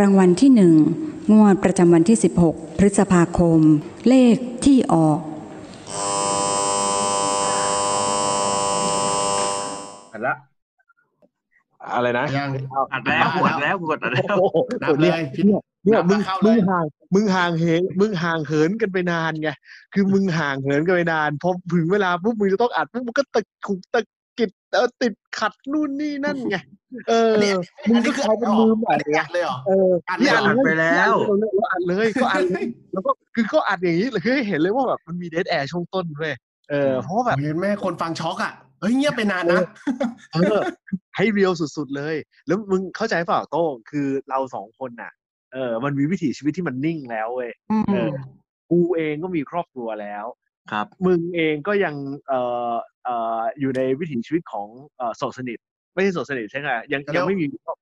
รางวัลที่หนึ่งงวดประจำวันที่ 16 พฤษภาคม เลขที่ออกอัดละอะไรนะยังอัดแล้วกดแล้วกดอัดแล้วโอ้โหนับเลยพี่เนี่ยเนี่ยนับมึงเข้าเลยมึงห่างมึงห่างเหินมึงห่างเหินกันไปนานไงคือมึงห่างเหินกันไปนานพอถึงเวลาปุ๊บมึงจะต้องอัดปุ๊บมึงก็ตะขุกตะ กิดเออติดขัดนู่นนี่นั่นไงเอออันนี้มึงอันก็นี้คือใช้เป็นมือใหม่อันนี้ไงอัดเลยเหรอเอออัดนี่เลยเหรออัดไปแล้วเราอัดเลยก็อัดเลยแล้วก็คือก็อัดอย่างนี้เลยคือให้เห็นเลยว่าแบบมันมีเดทแอร์ช่วงต้นด้วยเออเพราะว่าแบบโอ้ยแม่คนฟังช็อกอะเฮ้ยเงียบไปนานนะเออให้เรียวสุดๆเลย แล้วมึงเข้าใจเปล่าโต้งคือเราสองคนน่ะ เออ มันมีวิถีชีวิตที่มันนิ่งแล้วเว้ยเออกูเองก็มีครอบครัวแล้ว ครับมึงเองก็ยังเอ่อเอ่ออยู่ในวิถีชีวิตของเอ่อโสดสนิท ไม่ใช่โสดสนิทใช่ไหมยังแล้วยังไม่มีครอบ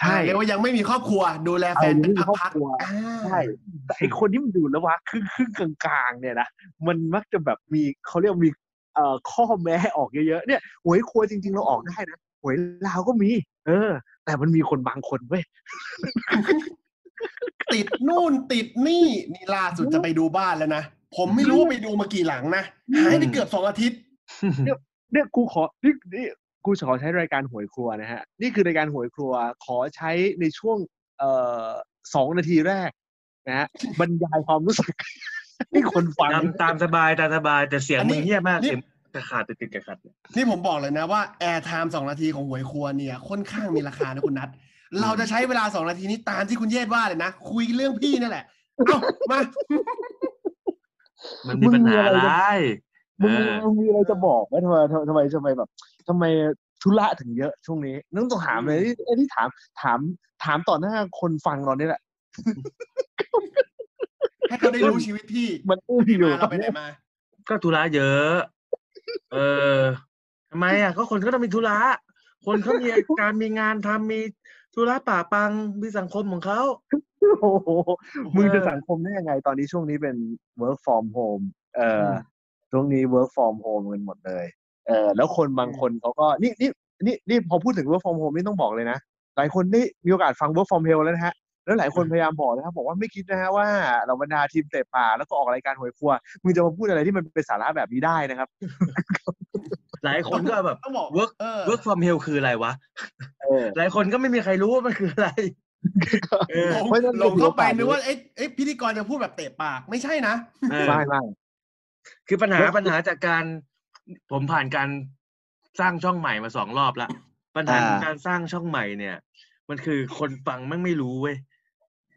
ใช่เรียกว่ายังไม่มีครอบครัว ดูแลแฟนเป็นเอายังไม่มีครอบพักครัวๆอ่าใช่แต่ไอคนที่มันอยู่ระหว่างครึ่งครึ่งกลางๆ เนี่ยนะมันมักจะแบบมีเขาเรียกว่ามีเอ่อข้อแม้ออกเยอะๆเนี่ยหวยครัวจริง ๆ เราออกได้นะหวยลาวก็มี เออ แต่มันมีคนบางคนเว้ยติดนู่นติดนี่นี่ล่าสุดจะไปดูบ้านแล้วนะ ผมไม่รู้ว่าไปดูมากี่หลังนะหายไปเกือบสองอาทิตย์เนี่ยกูขอนี่นี่กูขอใช้รายการหวยครัวนะฮะ นี่คือรายการหวยครัวขอใช้ในช่วงเอ่อสองนาทีแรกนะฮะบรรยายความรู้สึกให้คนฟังตามตามสบายตามสบายแต่เสียงอันนี้มึงเงียบมากนี่เสียงกระขาดติดติดกระขัดนี่ผมบอกเลยนะว่า air time สองนาทีของหวยครัวเนี่ยค่อนข้างมีราคานะคุณนัทเราจะใช้เวลาสองนาทีนี้ตามที่คุณเยศว่าเลยนะ คุยเรื่องพี่นั่นแหละ เอ้ามา มันมีปัญหาอะไรมึงเออมึงมีอะไรจะบอกไหมทำไมทำไมทำไมแบบทำไมธุระถึงเยอะช่วงนี้นึกต้องถามเลยไอ้ที่ถามถามถามต่อหน้าคนฟังเราเนี่ยแหละให้เขาได้รู้ชีวิตพี่ มันอื้อพี่อยู่มาเราไปไหนมา ก็ธุระเยอะ เออทำไมอะก็คนก็ต้องมีธุระคนเขามีการมีงานทำมีธุระป่าปังมีสังคมของเขา โอ้โหมึงจะสังคมได้ยังไง ตอนนี้ช่วงนี้เป็น work from home เอ่ออมช่วงนี้ work from home กันหมดเลย เออแล้วคนบางคนเขาก็นี่นี่นี่นี่พอพูดถึง work from home นี่ต้องบอกเลยนะ หลายคนได้มีโอกาสฟัง work from home แล้วนะฮะแล้วหลายคนพยายามบอกนะครับบอกว่าไม่คิดนะฮะว่าเราบรรดาทีมเตะป่าแล้วก็ออกรายการหวยครัวมึงจะมาพูดอะไรที่มันเป็นสาระแบบนี้ได้นะครับ หลายคนก็แบบต้องบอก work เออ work from hell คืออะไรวะเออหลายคนก็ไม่มีใครรู้ว่ามันคืออะไรเออ หลงเพราะฉะนั้นหลงเข้าไปเดี๋ยวนึกว่าเอ๊ะเอ๊ะพิธีกรจะพูดแบบเตะปากไม่ใช่นะเออไม่ไม่คือปัญหาแล้วปัญหาจากการ ผมผ่านการสร้างช่องใหม่มาสองรอบละปัญหาของการสร้างช่องใหม่เนี่ย มันคือคนฟังแม่งไม่รู้เว้ย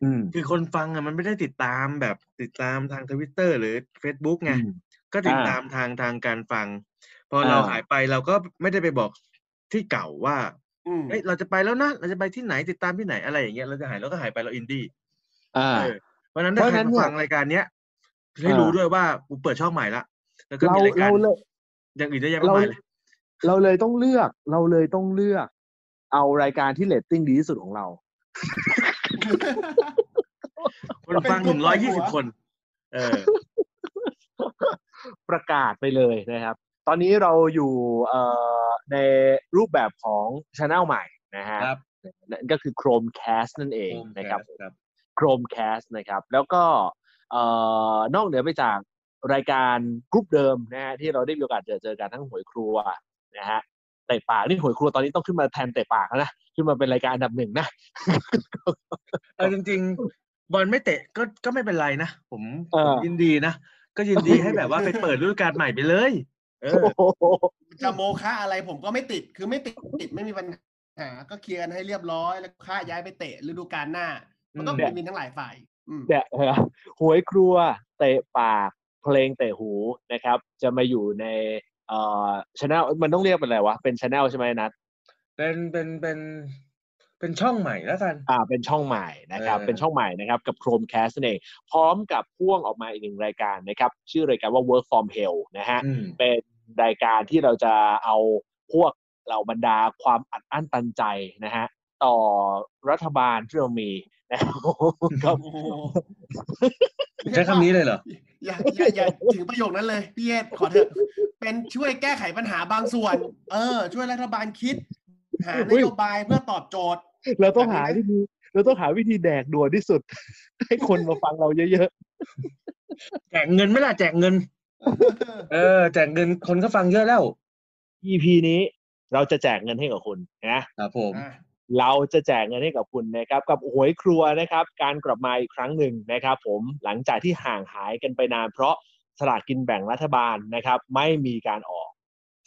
อืมคือคนฟังอะมันไม่ได้ติดตามแบบติดตามทางทวิตเตอร์หรือ Facebook ไงอืมก็ติดอ่าตามทางทางการฟัง พออ่าเราหายไปเราก็ไม่ได้ไปบอกที่เก่าว่า อืม เอ้ยเราจะไปแล้วนะ เราจะไปที่ไหนติดตามที่ไหนอะไรอย่างเงี้ยเราจะหายเราก็หายไปเราอินดี้อ่า เออเพราะฉะนั้นเพถ้าราะใครฉะนั้นมาเนี่ยฟังรายการเนี้ยให้อ่ารู้ รู้ด้วยว่ากูเปิดช่องใหม่ละแล้วก็เรามีรายการเราเลย อย่างอื่นเยอะแยะมากมายเลยเราเลยต้องเลือกเราเลยต้องเลือก เอารายการที่เรตติ้งดีที่สุดของเรา คนฟังหนึ่งร้อยยี่สิบคน เออ ประกาศไปเลยนะครับ ตอนนี้เราอยู่เอ่อในรูปแบบของช anel ใหม่นะฮะครับนั่นก็คือ Chromecast นั่นเองนะครับครับ Chromecast นะครับ แล้วก็เอ่อนอกเหนือไปจากรายการกรุ๊ปเดิมนะฮะที่เราได้มีโอกาสเจอเจอกันทั้งหวยครัวนะฮะเตะปากนี่หวยครัวตอนนี้ต้องขึ้นมาแทนเตะปากแล้วนะขึ้นมาเป็นรายการอันดับหนึ่งนะเออจริง ๆ บอลไม่เตะก็ก็ไม่เป็นไรนะผมเออผมยินดีนะ ก็ยินดีให้แบบว่าไปเปิดฤดูกาลใหม่ไปเลยเออโอ้โห จะโมคะอะไรผมก็ไม่ติดคือไม่ติดติดไม่มีปัญหา ก็เคลียร์กันให้เรียบร้อยแล้วค่าย้ายไปเตะฤดูกาลหน้า มันต้องอืมมีทั้งหลายฝ่ายอืมเนี่ยนะครับหวยครัวเตะปากเพลงเตะหูนะครับ จะมาอยู่ในเอ่อช anel มันต้องเรียกเป็นอะไรวะ เป็นช anel ใช่ไหมนัดเป็นเป็นเป็นเป็นช่องใหม่แล้วกันอ่าเป็นช่องใหม่นะครับเออเป็นช่องใหม่นะครับกับ Chromecast นั่นเองพร้อมกับพ่วงออกมาอีกหนึ่งรายการนะครับ ชื่อรายการว่า Work from Hell นะฮะอืมเป็น รายการที่เราจะเอาพวกเหล่าบรรดาความอัดอั้นตันใจนะฮะต่อรัฐบาลที่เรามีนะครับก็โอ้โหใช้คำนี้เลยเหรออย่าอย่าอย่าถึงประโยคนั้นเลยพี่เอสขอเถอะเป็นช่วยแก้ไขปัญหาบางส่วน เออ ช่วยรัฐบาลคิด หานโยบายเพื่อตอบโจทย์ เราต้องหาวิธีเราต้องหาวิธีแดกด่วนที่สุด ให้คนมาฟังเราเยอะแจกเงินไหม่ล่ะแจกเงิน เออแจกเงินคนก็ฟังเยอะแล้วๆ EP นี้เราจะแจกเงินให้กับคุณนะครับผมอะเราจะแจกเงินให้กับคุณนะครับ กับหวยครัวนะครับ การกลับมาอีกครั้งหนึ่งนะครับ ผมหลังจากที่ห่างหายกันไปนาน เพราะสลากกินแบ่งรัฐบาลนะครับ ไม่มีการออก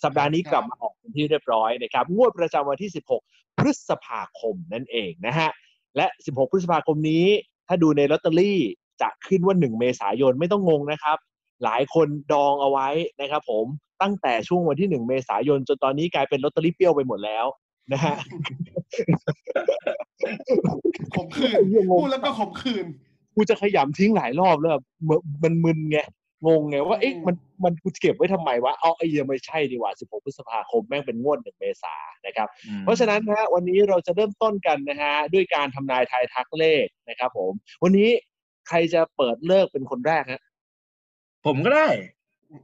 สัปดาห์นี้กลับมาออกเป็นที่เรียบร้อยนะครับ งวดประจำวันที่ 16 พฤษภาคมนั่นเองนะฮะและ 16 พฤษภาคมนี้ ถ้าดูในลอตเตอรี่จะขึ้นว่า 1 เมษายนไม่ต้องงงนะครับ หลายคนดองเอาไว้นะครับผมตั้งแต่ช่วงวันที่1เมษายนจนตอนนี้กลายเป็นลอตเตอรี่เปรี้ยวไปหมดแล้วนะฮะข่มขืนพูดแล้วก็ข่มขืนกูจะขยำทิ้งหลายรอบแล้วแบบเหมือนมันมึนไงงงไงว่าเอ๊ะอืมมันมันกูเก็บไว้ทำไมวะเอาไอ้เหี้ยังไม่ใช่ดีกว่า 16 พฤษภาคมแม่งเป็นงวดหนึ่งเมษานะครับ เพราะฉะนั้นนะฮะวันนี้เราจะเริ่มต้นกันนะฮะด้วยการทำนายทายทักเลขนะครับ ผม วันนี้ใครจะเปิดเลิกเป็นคนแรกฮะ ผมก็ได้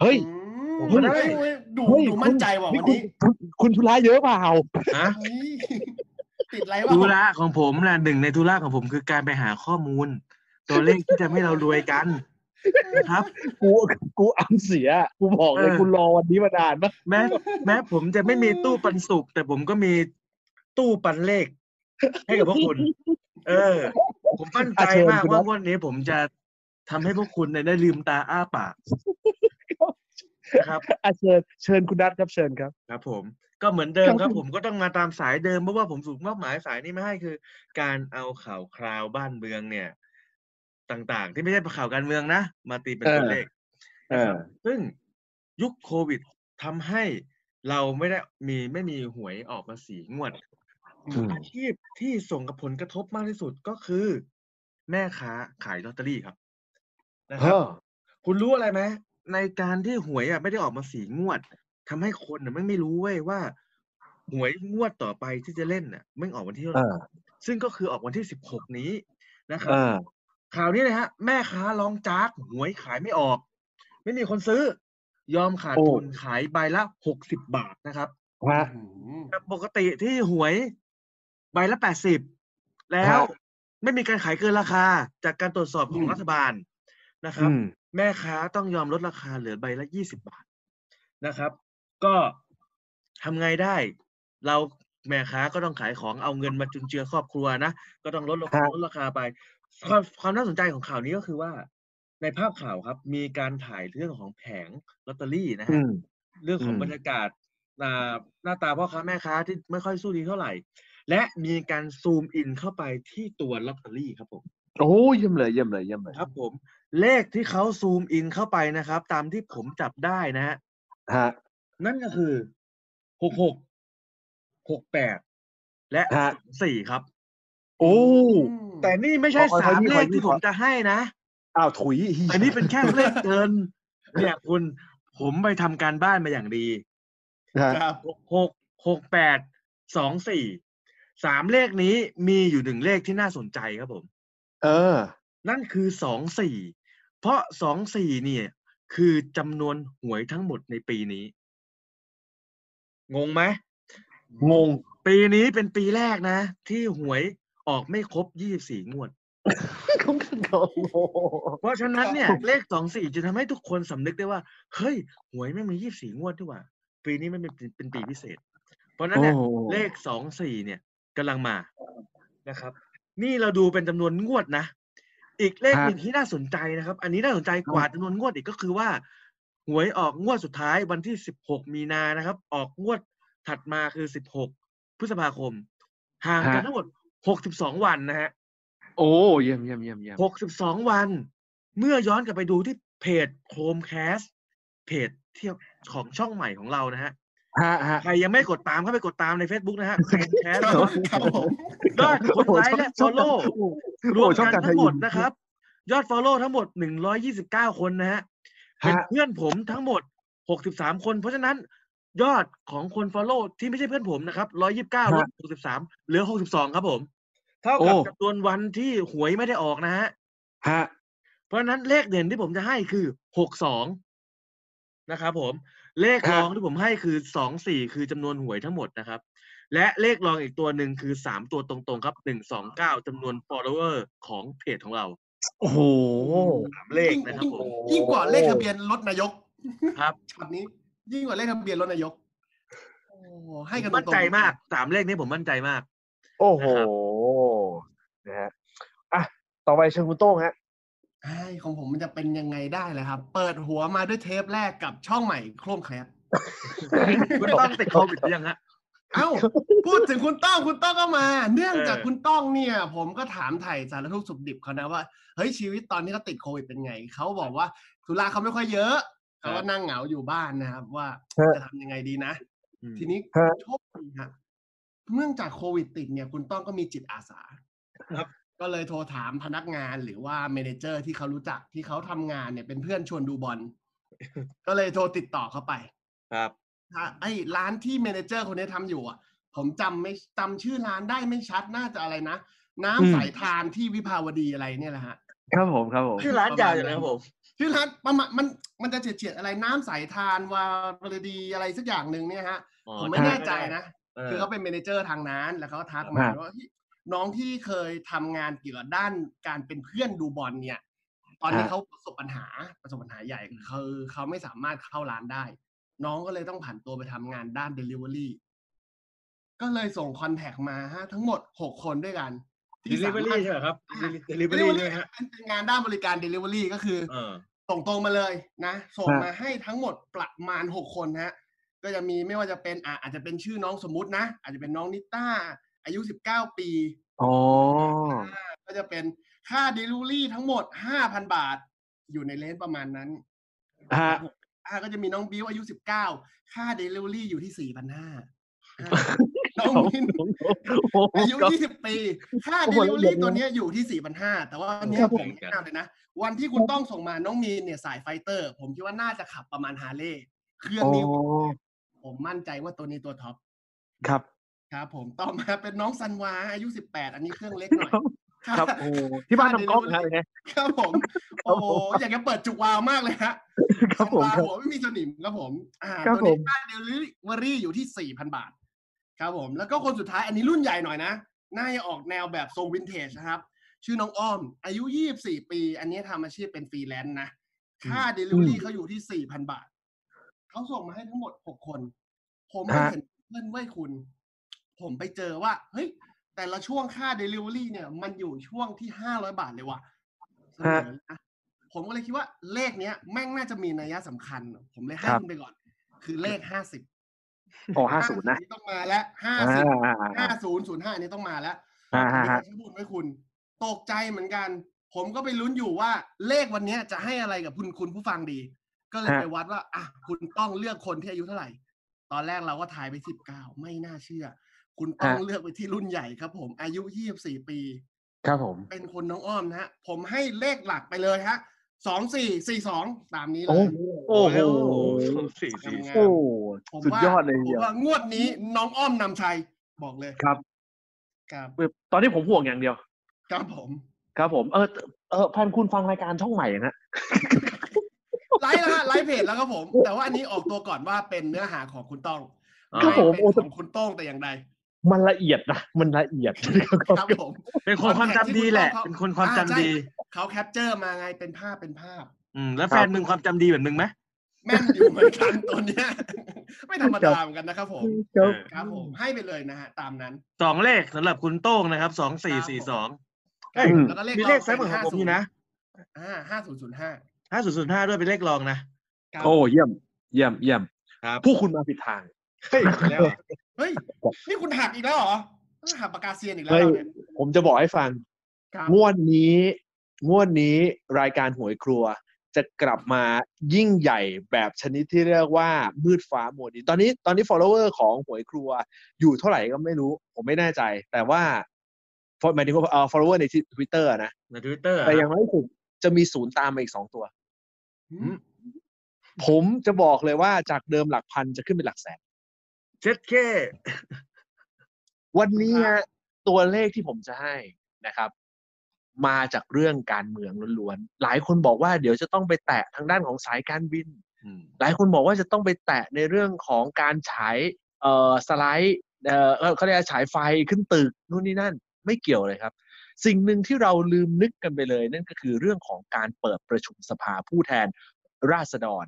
เฮ้ยอืมผมก็ได้เฮ้ยดูเฮ้ยดูมั่นใจว่ะคุณวันนี้คุณคุณธุระเยอะเปล่า ฮะเฮ้ยติดอะไรธุวะระของผมนะหนึ่งในธุระของผมคือการไปหาข้อมูล ตัวเลขที่จะให้เรารวยกันนะครับ กูกูอันเสีย กูบอกเลยเออ กูรอวันนี้มานานมากแม้แม้ผมจะไม่มีตู้ปันสุกแต่ผมก็มีตู้ปันเลข ให้กับพวกคุณ เออ ผมมั่นใจมากว่าวันนี้ผมจะ ทำให้พวกคุณเนี่ยได้ลืมตาอ้าปากนะครับอะเชิญเชิญคุณนัทครับเชิญครับ ครับ ผม ก็เหมือนเดิมครับครับผมก็ต้องมาตามสายเดิมเพราะว่าผมสูกมอบหมายสายนี้มาให้คือ การเอาข่าวคราวบ้านเมืองเนี่ย ต่างๆ ที่ไม่ใช่ข่าวการเมืองนะมาตีเป็นตัวเลขนะครับซึ่งยุคโควิดทำให้เราไม่ได้มีไม่มีหวยออกมาสีงวดอืมอาชีพที่ส่งกับผลกระทบมากที่สุดก็คือ แม่ค้าขายลอตเตอรี่ครับ นะครับเออคุณรู้อะไรไหม ในการที่หวยอะไม่ได้ออกมาสีงวด ทำให้คนน่ะไม่ไม่รู้เว้ยว่า หวยงวดต่อไปที่จะเล่นน่ะไม่งออกวันที่เท่าไหเอร่อซึ่งก็คือออกวันที่สิบหกนี้นะครับเออข่าวนี้เลยฮะแม่ค้าร้องจาก หวยขายไม่ออก ไม่มีคนซื้อ ยอมขาดโอ้ ทุนขายใบละหกสิบบาทนะครับฮะอืมจากปกติที่หวยใบละแปดสิบแล้วฮะไม่มีการขายเกินราคา จากการตรวจสอบของรัฐบาล นะครับ อืม แม่ค้าต้องยอมลดราคาเหลือใบละยี่สิบบาทนะครับ ก็ทำไงได้ เราแม่ค้าก็ต้องขายของเอาเงินมาจุนเจือครอบครัวนะก็ต้องลดราคาฮะลดราคาไป ความความน่าสนใจของข่าวนี้ก็คือว่า ในภาพข่าวครับ มีการถ่ายเรื่องของแผงลอตเตอรี่นะอืฮะ ม เรื่องของอืม บรรยากาศอ่าหน้าตาพ่อค้าแม่ค้าที่ไม่ค่อยสู้ดีเท่าไหร่ และมีการซูมอินเข้าไปที่ตัวลอตเตอรี่ครับผม โอ้เยี่ยมเลยเยี่ยมเลยเยี่ยมเลย ครับผม เลขที่เขาซูมอินเข้าไปนะครับ ตามที่ผมจับได้นะฮะฮะนั่นก็คือหกหกหกแปดและฮะ สี่ครับ โอ้ แต่นี่ไม่ใช่ขอขอสามขอเลขขอที่ผมจะให้นะอ้าวถุยอันนี้เป็นแค่เลขเกิน เนี่ยคุณผมไปทำการบ้านมาอย่างดีฮะครับ หกหกหกแปดสองสี่สามเลขนี้มีอยู่หนึ่งเลขที่น่าสนใจครับผม เออ นั่นคือสองสี่ เพราะสองสี่เนี่ย คือจำนวนหวยทั้งหมดในปีนี้ งงไหมงง ปีนี้เป็นปีแรกนะ ที่หวยออกไม่ครบยี่สิบสี่งวดเขาเขาโอ้โหเพราะฉะนั้นเนี่ยครับเลขสองสี่จะทำให้ทุกคนสำนึกได้ว่า เฮ้ย หวยไม่งมียี่สี่งวดด้วยว่ะปีนี้มันเป็นเป็นปีพิเศษ เพราะฉะนั้นเนี่ยโอ้เลขสองสี่เนี่ยกำลังมานะครับ นี่เราดูเป็นจำนวนงวดนะ อีกเลขหนึ่งที่น่าสนใจนะครับ อันนี้น่าสนใจกว่าจำนวนงวดอีกก็คือว่า หวยออกงวดสุดท้ายวันที่สิบหกมีนานะครับ ออกงวดถัดมาคือสิบหกพฤษภาคมห่างกันทั้งหมดหกสิบสองวันนะฮะโอ้เยี่ยมเยี่ยมเยี่ยมเยี่ยมหกสิบสองวัน เมื่อย้อนกลับไปดูที่เพจ Chromecast เพจเที่ยวของช่องใหม่ของเรานะฮะ ฮะฮะใครยังไม่กดตามเข้าไปกดตามใน Facebook นะฮะ Chromecast ครับเนาะครับผมยอดกดไลค์และ follow รวมช่องกันการทั้งหมดไทยอินนะครับ ยอด follow ทั้งหมด129คนนะฮะเป็นฮะเพื่อนผมทั้งหมด63คน เพราะฉะนั้นยอดของคน follow ที่ไม่ใช่เพื่อนผมนะครับ129ลด63เหลือ62ครับผม เท่ากับโอ้จำนวนวันที่หวยไม่ได้ออกนะฮะฮะเพราะฉะนั้นเลขเด่นที่ผมจะให้คือหกสองนะครับผม เลขครรับองที่ผมให้คือสองสี่คือจำนวนหวยทั้งหมดนะครับ และเลขรองอีกตัวหนึ่งคือสามตัวตรงๆครับหนึ่งสองเก้าจำนวน follower ของเพจของเรา โอ้โหสามเลขนะครับผมยิ่งกว่าเลขทะเบียนรถนายก ครับช็อตนี้ ยิ่งกว่าเลขทะเบียนรถนายกโอ้ให้กันตรงๆมั่นใจมากสามเลขนี้ผมมั่นใจมาก โอ้โหนะครับนะฮะอะต่อไปเชิญคุณโต้งฮะ ไอ้ของผมมันจะเป็นยังไงได้เลยครับ เปิดหัวมาด้วยเทปแรกกับช่องใหม่โครมแคสคุณต้องติดโควิดหรือยังฮะเอ้าพูดถึงคุณต้องคุณต้องก็มา เนื่องจากเออคุณต้องเนี่ย ผมก็ถามไถ่สารทุกข์สุขดิบเขานะว่าเฮ้ยชีวิตตอนนี้เขาติดโควิดเป็นไงเขาบอกว่าธุระเขาไม่ค่อยเยอะเขาก็นั่งเหงาอยู่บ้านนะครับ ว่าฮะจะทำยังไงดีนะอืมทีนี้ฮะโชคดีฮะเนื่องจากโควิดติดเนี่ย คุณต้องก็มีจิตอาสา ครับ ก็เลยโทรถามพนักงานหรือว่าเมเนเจอร์ที่เขารู้จักที่เขาทำงานเนี่ยเป็นเพื่อนชวนดูบอลก็เลยโทรติดต่อเขาไป ครับอะไอ้ร้านที่ manager คนนี้ทำอยู่อะ ผมจำไม่จำชื่อร้านได้ไม่ชัดน่าจะอะไรนะน้ำอืมสายทานที่วิภาวดีอะไรเนี่ยแหละฮะครับผมครับผมชื่อร้านยาวอยู่นะครับผมชื่อร้านประมาณมันมันจะเฉียดๆอะไรน้ำสายทานวาบดีอะไรสักอย่างหนึ่งเนี่ยฮะอ๋อผมไม่แน่ใจนะเออคือเขาเป็น manager ทางนั้นแล้วเขาก็ทักมาว่าเฮ้ย น้องที่เคยทำงานเกี่ยวกับด้านการเป็นเพื่อนดูบอลเนี่ย ตอนนี้เขาประสบปัญหาประสบปัญหาใหญ่คือเขาไม่สามารถเข้าร้านได้ น้องก็เลยต้องผันตัวไปทำงานด้าน Delivery ก็เลยส่ง contact มาฮะทั้งหมดหกคนด้วยกันดิลิเวอรี่ใช่ไหมครับดิลิเวอรี่ใช่ไหมฮะเป็นงานด้านบริการ Delivery ก็คือเออส่งตรงมาเลยนะ ส่งฮะมาให้ทั้งหมดประมาณหกคนฮะก็จะมีไม่ว่าจะเป็นอะอาจจะเป็นชื่อน้องสมมุตินะ อาจจะเป็นน้องนิต้า อายุสิบเก้าปีอ๋ออ่าก็จะเป็นค่า Delivery ทั้งหมดห้าพันบาท อยู่ใน range ประมาณนั้นฮะอ่าก็จะมีน้องบิวอายุสิบเก้าค่า Delivery อยู่ที่สี่พันห้าน้องมินอายุยี่สิบปี ค่าโอ้โห delivery ละเอียดเลยตัวเนี้ยอยู่ที่สี่พันห้าแต่ว่าอันเนี้ครัยบผผมมแนะนำเลยนะ วันที่คุณต้องส่งมาน้องมีนเนี่ยสาย fighter ผมคิดว่าน่าจะขับประมาณฮาร์เลย์เครื่องอ๋อนี้ผมมั่นใจว่าตัวนี้ตัวท็อปครับ ครับผมต่อมาเป็นน้องซันวาอายุสิบแปดอันนี้เครื่องเล็กหน่อยครับโอ้ที่บ้านทำกล้องนะอะไรเงี้ยครับผม โอ้โหอยากจะเปิดจุกวาล์วมากเลยฮะครับผมซันวาครับหัวไม่มีสนิมครับผมอ่าครับตัวนี้ผมค่า delivery อยู่ที่สี่พันบาท ครับผม แล้วก็คนสุดท้ายอันนี้รุ่นใหญ่หน่อยนะน่าจะออกแนวแบบทรงวินเทจนะครับ ชื่อน้องอ้อม อายุ24ปี อันนี้ทำอาชีพเป็นฟรีแลนซ์นะ ค่า delivery เขาอยู่ที่4,000บาท เขาส่งมาให้ทั้งหมด6คน ผมไม่ฮะเห็นเพื่อนไว้ยคุณ ผมไปเจอว่า เฮ้ย แต่ละช่วงค่า delivery เนี่ย มันอยู่ช่วงที่500บาทเลยว่ะเสนอนะผมก็เลยคิดว่าเลขเนี้ยแม่งน่าจะมีนัยสำคัญ ผมเลยให้ครับคุณไปก่อน คือเลข50โอ้ห้าศูนย์นะ50ต้องมาแล้วอ่า50อ่าอ่าห้าศูนย์ศูนย์ห้านี้ต้องมาแล้วอ่าฮะผมจะพูดไว้คุณ ตกใจเหมือนกัน ผมก็ไปลุ้นอยู่ว่าเลขวันเนี้ยจะให้อะไรกับคุณคุณผู้ฟังดี ก็เลยฮะไปวัดว่า อะ คุณต้องเลือกคนที่อายุเท่าไหร่ ตอนแรกเราก็ทายไปสิบเก้าไม่น่าเชื่อ คุณต้องเลือกไปที่รุ่นใหญ่ครับ ผมอายุยี่สิบสี่ปี ครับผม เป็นคนน้องอ้อมนะฮะผมให้เลขหลักไปเลยฮะสองสี่สี่สองตามนี้เลโอ้ยโอ้โหสองสี่สี่งามโอ้ผมสุดว่ายอดเลยผมเดียวว่างวดนี้น้องอ้อมนำชัยบอกเลยครับ ครับ ตอนนี้ผมห่วงอย่างเดียว ครับผม ครับผม เออเออพันคุณฟังรายการช่องใหม่นะไลฟ์แล้วฮะไลฟ์เพจแล้วครับผม แต่ว่าอันนี้ออกตัวก่อนว่าเป็นเนื้อหาของคุณต้องครับผมไเป็นโอ้ของคุณต้องแต่อย่างใด มันละเอียดนะมันละเอียดครับผมเป็นคนความจำดีแหละ เป็นคนความจำดีอ่าใช่เขาแคปเจอร์มาไงเป็นภาพเป็นภาพ อืมแล้วแฟนมึงความจำดีเหมือนมึงไหมแม่นอยู่เหมือนกันตัวเนี้ย ไม่ธรรมดาเหมือนกันนะครับผมครับครับผมให้ไปเลยนะฮะตามนั้นสองเลขสำหรับคุณโต้งนะครับสองสี่สี่สองครับอืมแล้วก็เลขมีเลขซ้ายมือของผมนี่นะอ่าห้าศูนย์ศูนย์ห้าห้าศูนย์ศูนย์ห้าด้วยเป็นเลขรองนะโอ้เยี่ยม เยี่ยมเยี่ยมครับผู้คุณมาผิดทาง เฮ้ยแล้วเหรอเฮ้ยนี่คุณหักอีกแล้วเหรอต้องหักปากกาเซียนอีกแล้วเฮ้ยเราเนี่ยผมจะบอกให้ฟังครับงวดนี้งวดนี้รายการหวยครัวจะกลับมายิ่งใหญ่แบบชนิดที่เรียกว่ามืดฟ้ามัวดินตอนนี้ตอนนี้ follower ของหวยครัวอยู่เท่าไหร่ก็ไม่รู้ ผมไม่แน่ใจ แต่ว่าหมายถึงว่าเอ่อ follower ใน Twitter นะในทวิตเตอร์แต่อย่างน้อยที่สุดจะมีศูนย์ตามมาอีกสองตัวอืมผมจะบอกเลยว่าจากเดิมหลักพันจะขึ้นเป็นหลักแสน เช็ดเควันนี้ครัฮะบตัวเลขที่ผมจะให้นะครับ มาจากเรื่องการเมืองล้วนๆ หลายคนบอกว่าเดี๋ยวจะต้องไปแตะทางด้านของสายการบินอืมหลายคนบอกว่าจะต้องไปแตะในเรื่องของการฉายเอ่อสไลด์เอ่อเอ่อเขาเรียกว่าฉายไฟขึ้นตึกนู่นนี่นั่น ไม่เกี่ยวเลยครับ สิ่งหนึ่งที่เราลืมนึกกันไปเลย นั่นก็คือเรื่องของการเปิดประชุมสภาผู้แทนราษฎร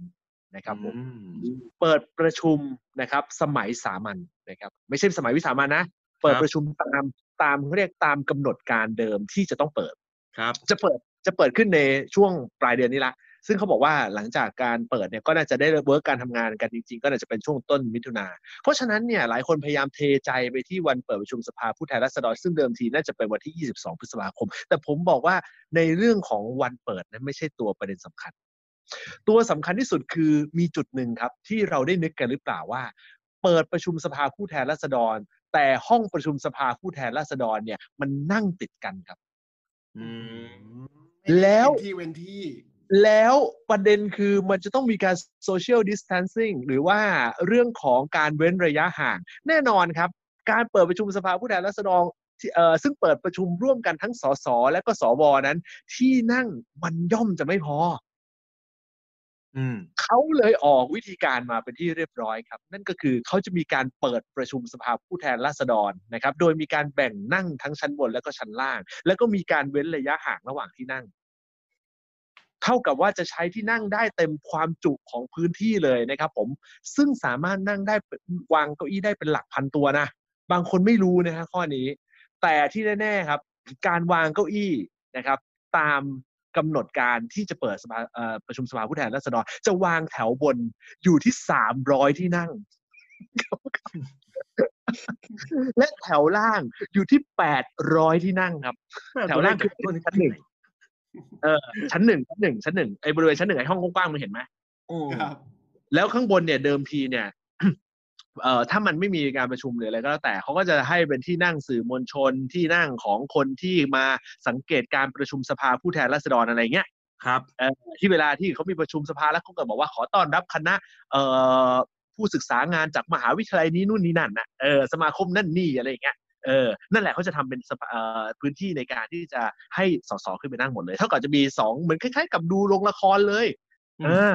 นะครับผมอืมเปิดประชุมนะครับ สมัยสามัญนะครับ ไม่ใช่สมัยวิสามันนะเปิดครับประชุมตามตามเขาเรียกตามกำหนดการเดิมที่จะต้องเปิดครับ จะเปิดจะเปิดขึ้นในช่วงปลายเดือนนี้ละ ซึ่งเขาบอกว่าหลังจากการเปิดเนี่ยก็น่าจะได้เวิร์กการทำงานกันจริงๆ ก็น่าจะเป็นช่วงต้นมิถุนา เพราะฉะนั้นเนี่ยหลายคนพยายามเทใจไปที่วันเปิดประชุมสภาผู้แทนราษฎรซึ่งเดิมทีน่าจะเป็นวันที่ 22 พฤษภาคม แต่ผมบอกว่าในเรื่องของวันเปิดนั้นไม่ใช่ตัวประเด็นสำคัญ ตัวสำคัญที่สุดคือมีจุดหนึ่งครับ ที่เราได้นึกกันหรือเปล่าว่า เปิดประชุมสภาผู้แทนราษฎร แต่ห้องประชุมสภาผู้แทนราษฎรเนี่ยมันนั่งติดกันครับอืมแล้วเนที่เว้นที่แล้วประเด็นคือมันจะต้องมีการ social distancing หรือว่าเรื่องของการเว้นระยะห่าง แน่นอนครับ การเปิดประชุมสภาผู้แทนราษฎรที่เอ่อซึ่งเปิดประชุมร่วมกันทั้งสสและก็สวนั้น ที่นั่งมันย่อมจะไม่พออืม เขาเลยออกวิธีการมาเป็นที่เรียบร้อยครับ นั่นก็คือเขาจะมีการเปิดประชุมสภาผู้แทนราษฎรนะครับ โดยมีการแบ่งนั่งทั้งชั้นบนและก็ชั้นล่าง แล้วก็มีการเว้นระยะห่างระหว่างที่นั่ง เท่ากับว่าจะใช้ที่นั่งได้เต็มความจุของพื้นที่เลยนะครับ ผมซึ่งสามารถนั่งได้วางเก้าอี้ได้เป็นหลักพันตัวนะบางคนไม่รู้นะฮะข้อนี้ แต่ที่แน่ๆครับ การวางเก้าอี้นะครับ ตาม กำหนดการที่จะเปิดสภาเอ่อประชุมสภาผู้แทนราษฎรจะวางแถวบนอยู่ที่สามร้อยที่นั่ง และแถวล่างอยู่ที่แปดร้อยที่นั่งครับ แถวล่างคือตัวนี้ชั้นหนึ่งเออชั้นหนึ่งชั้นหนึ่งชั้นหนึ่งไอ้บริเวณชั้นหนึ่งไอ้ห้องกว้างๆมึงเห็นไหมโอ้ครับแล้วข้างบนเนี่ยเดิมทีเนี่ย เอ่อถ้ามันไม่มีการประชุมหรืออะไรก็แล้วแต่เขาก็จะให้เป็นที่นั่งสื่อมวลชนที่นั่งของคนที่มาสังเกตการประชุมสภาผู้แทนราษฎรอะไรเงี้ยครับเอ่อที่เวลาที่เขามีประชุมสภาแล้วเขาก็บอกว่าขอต้อนรับคณะเอ่อผู้ศึกษางานจากมหาวิทยาลัยนี้นู่นนี่นั่นนะเออสมาคมนั่นนี่อะไรอย่างเงี้ยเออนั่นแหละเขาจะทำเป็นสภาเอ่อพื้นที่ในการที่จะให้สสขึ้นไปนั่งหมดเลย เท่ากับจะมีสองเหมือนคล้ายๆ กับดูโรงละครเลยอืมเออ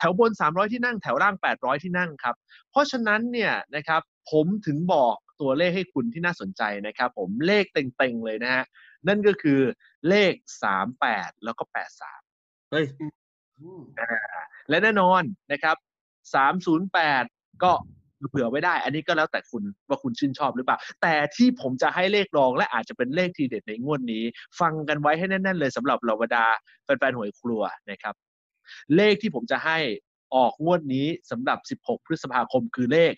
แถวบน 300 ที่นั่งแถวล่าง 800 ที่นั่งครับ เพราะฉะนั้นเนี่ยนะครับผมถึงบอกตัวเลขให้คุณที่น่าสนใจนะครับ ผมเลขเต็งๆเลยนะฮะนั่นก็คือเลข 38 แล้วก็ 83 เฮ้ยอืมและแน่นอนนะครับ 308 ก็เผื่อไว้ได้ อันนี้ก็แล้วแต่คุณว่าคุณชื่นชอบหรือเปล่า แต่ที่ผมจะให้เลขรองและอาจจะเป็นเลขทีเด็ดในงวดนี้ ฟังกันไว้ให้แน่น ๆ เลยสำหรับเหล่าบรรดาแฟนๆหวยครัวนะครับ เลขที่ผมจะให้ออกงวดนี้สำหรับ 16 พฤษภาคมคือเลข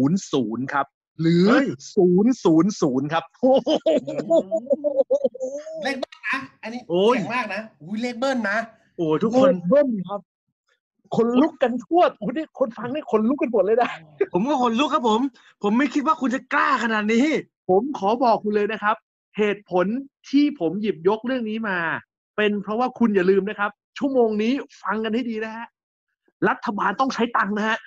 00 ครับ หรือเฮ้ย000 ครับโอ้โหเลขเบิ้ลนะ อันนี้โอ้ยเจ๋งมากนะอุ้ยเลขเบิ้ลนะ โอ้ทุกคนเบิ้ลครับ คนลุกกันทั่วโอ้โหนี่คนฟังนี่คนลุกกันหมดเลยนะ ผมก็ขนลุกครับผม ผมไม่คิดว่าคุณจะกล้าขนาดนี้ ผมขอบอกคุณเลยนะครับ เหตุผลที่ผมหยิบยกเรื่องนี้มา เป็นเพราะว่าคุณอย่าลืมนะครับ ชั่วโมงนี้ฟังกันให้ดีนะฮะ รัฐบาลต้องใช้ตังค์นะฮะ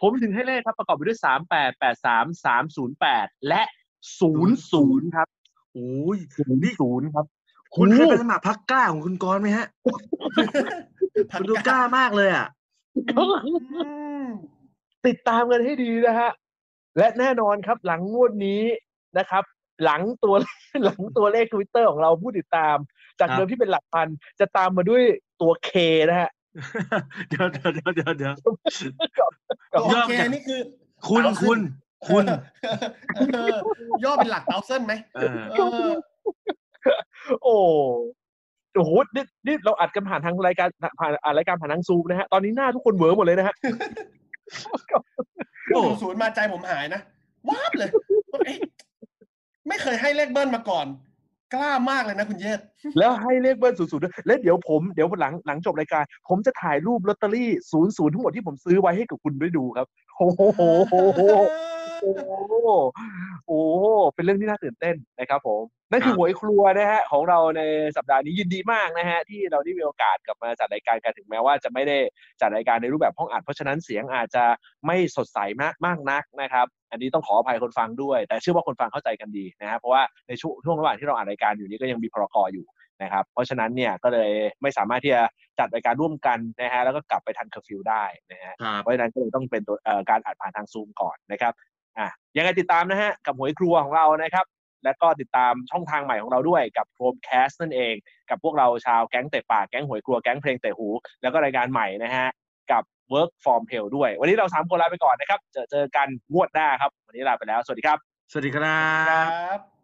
ผมถึงให้เลขครับประกอบไปด้วยสามแปดแปดสามสามศูนย์แปดและศูนย์ศูนย์ครับโอ้ยศูนย์ศูนย์ครับ คุณเคยไปโอ้สมัครพักกล้าของคุณกรณ์ไหมฮะพัคุณดูกล้ามากเลยอะอืมติดตามกันให้ดีนะฮะ และแน่นอนครับหลังงวดนี้นะครับ หลังตัวหลังตัวเลขทวิตเตอร์ของเราผู้ติดตาม จากครับเดิมที่เป็นหลักพัน จะตามมาด้วยตัวเคนะฮะเดี๋ยวเดี๋ยวเดี๋ยวเดี๋ยวเดี๋ยวโอย่อเคจากนี่คือ คุณเต๋าคุณคุณเออย่อเป็นหลักเตาเส้นไหมเออเออโอ้โอ้โหนี่นี่เราอัดกันผ่านทางรายการผ่านอ่านรายการผ่านทางซูมนะฮะ ตอนนี้หน้าทุกคนเหวอหมดเลยนะฮะโอ้ศูนย์มาใจผมหายนะว้าบเลยเอ๊ะ ไม่เคยให้เลขเบิ้ลมาก่อน กล้ามากเลยนะคุณเยศแล้วให้เลขเบิ้ลศูนย์ศูนย์ด้วยและเดี๋ยวผมเดี๋ยวหลังหลังจบรายการ ผมจะถ่ายรูปลอตเตอรี่ศูนย์ศูนย์ทั้งหมดที่ผมซื้อไว้ให้กับคุณได้ดูครับโอ้โห โอ้โหโอ้โหเป็นเรื่องที่น่าตื่นเต้นนะครับผมนั่นคือครับหวยครัวนะฮะของเราในสัปดาห์นี้ยินดีมากนะฮะที่เราได้มีโอกาสกลับมาจัดรายการกันถึงแม้ว่าจะไม่ได้จัดรายการในรูปแบบห้องอัดเพราะฉะนั้นเสียงอาจจะไม่สดใสมากมากนักนะครับ อันนี้ต้องขออภัยคนฟังด้วย แต่เชื่อว่าคนฟังเข้าใจกันดีนะฮะเพราะว่าในช่วงช่วงระหว่างที่เราอ่านรายการอยู่นี้ก็ยังมีพรกอยู่นะครับเพราะฉะนั้นเนี่ยก็เลยไม่สามารถที่จะจัดรายการร่วมกันนะฮะแล้วก็กลับไปทันเคอร์ฟิวได้นะฮะครับเพราะฉะนั้นก็เลยต้องเป็นตัวเอ่อการอัดผ่านทางซูมก่อนนะครับ อะยังไงติดตามนะฮะกับหวยครัวของเรานะครับ แล้วก็ติดตามช่องทางใหม่ของเราด้วยกับโครมแคสต์นั่นเอง กับพวกเราชาวแก๊งเตะปากแก๊งหวยครัวแก๊งเพลงเตะหู แล้วก็รายการใหม่นะฮะกับ Work from Hell ด้วย วันนี้เราสามคนลาไปก่อนนะครับ เจอเจอกันงวดหน้าครับ วันนี้ลาไปแล้ว สวัสดีครับ สวัสดีครับ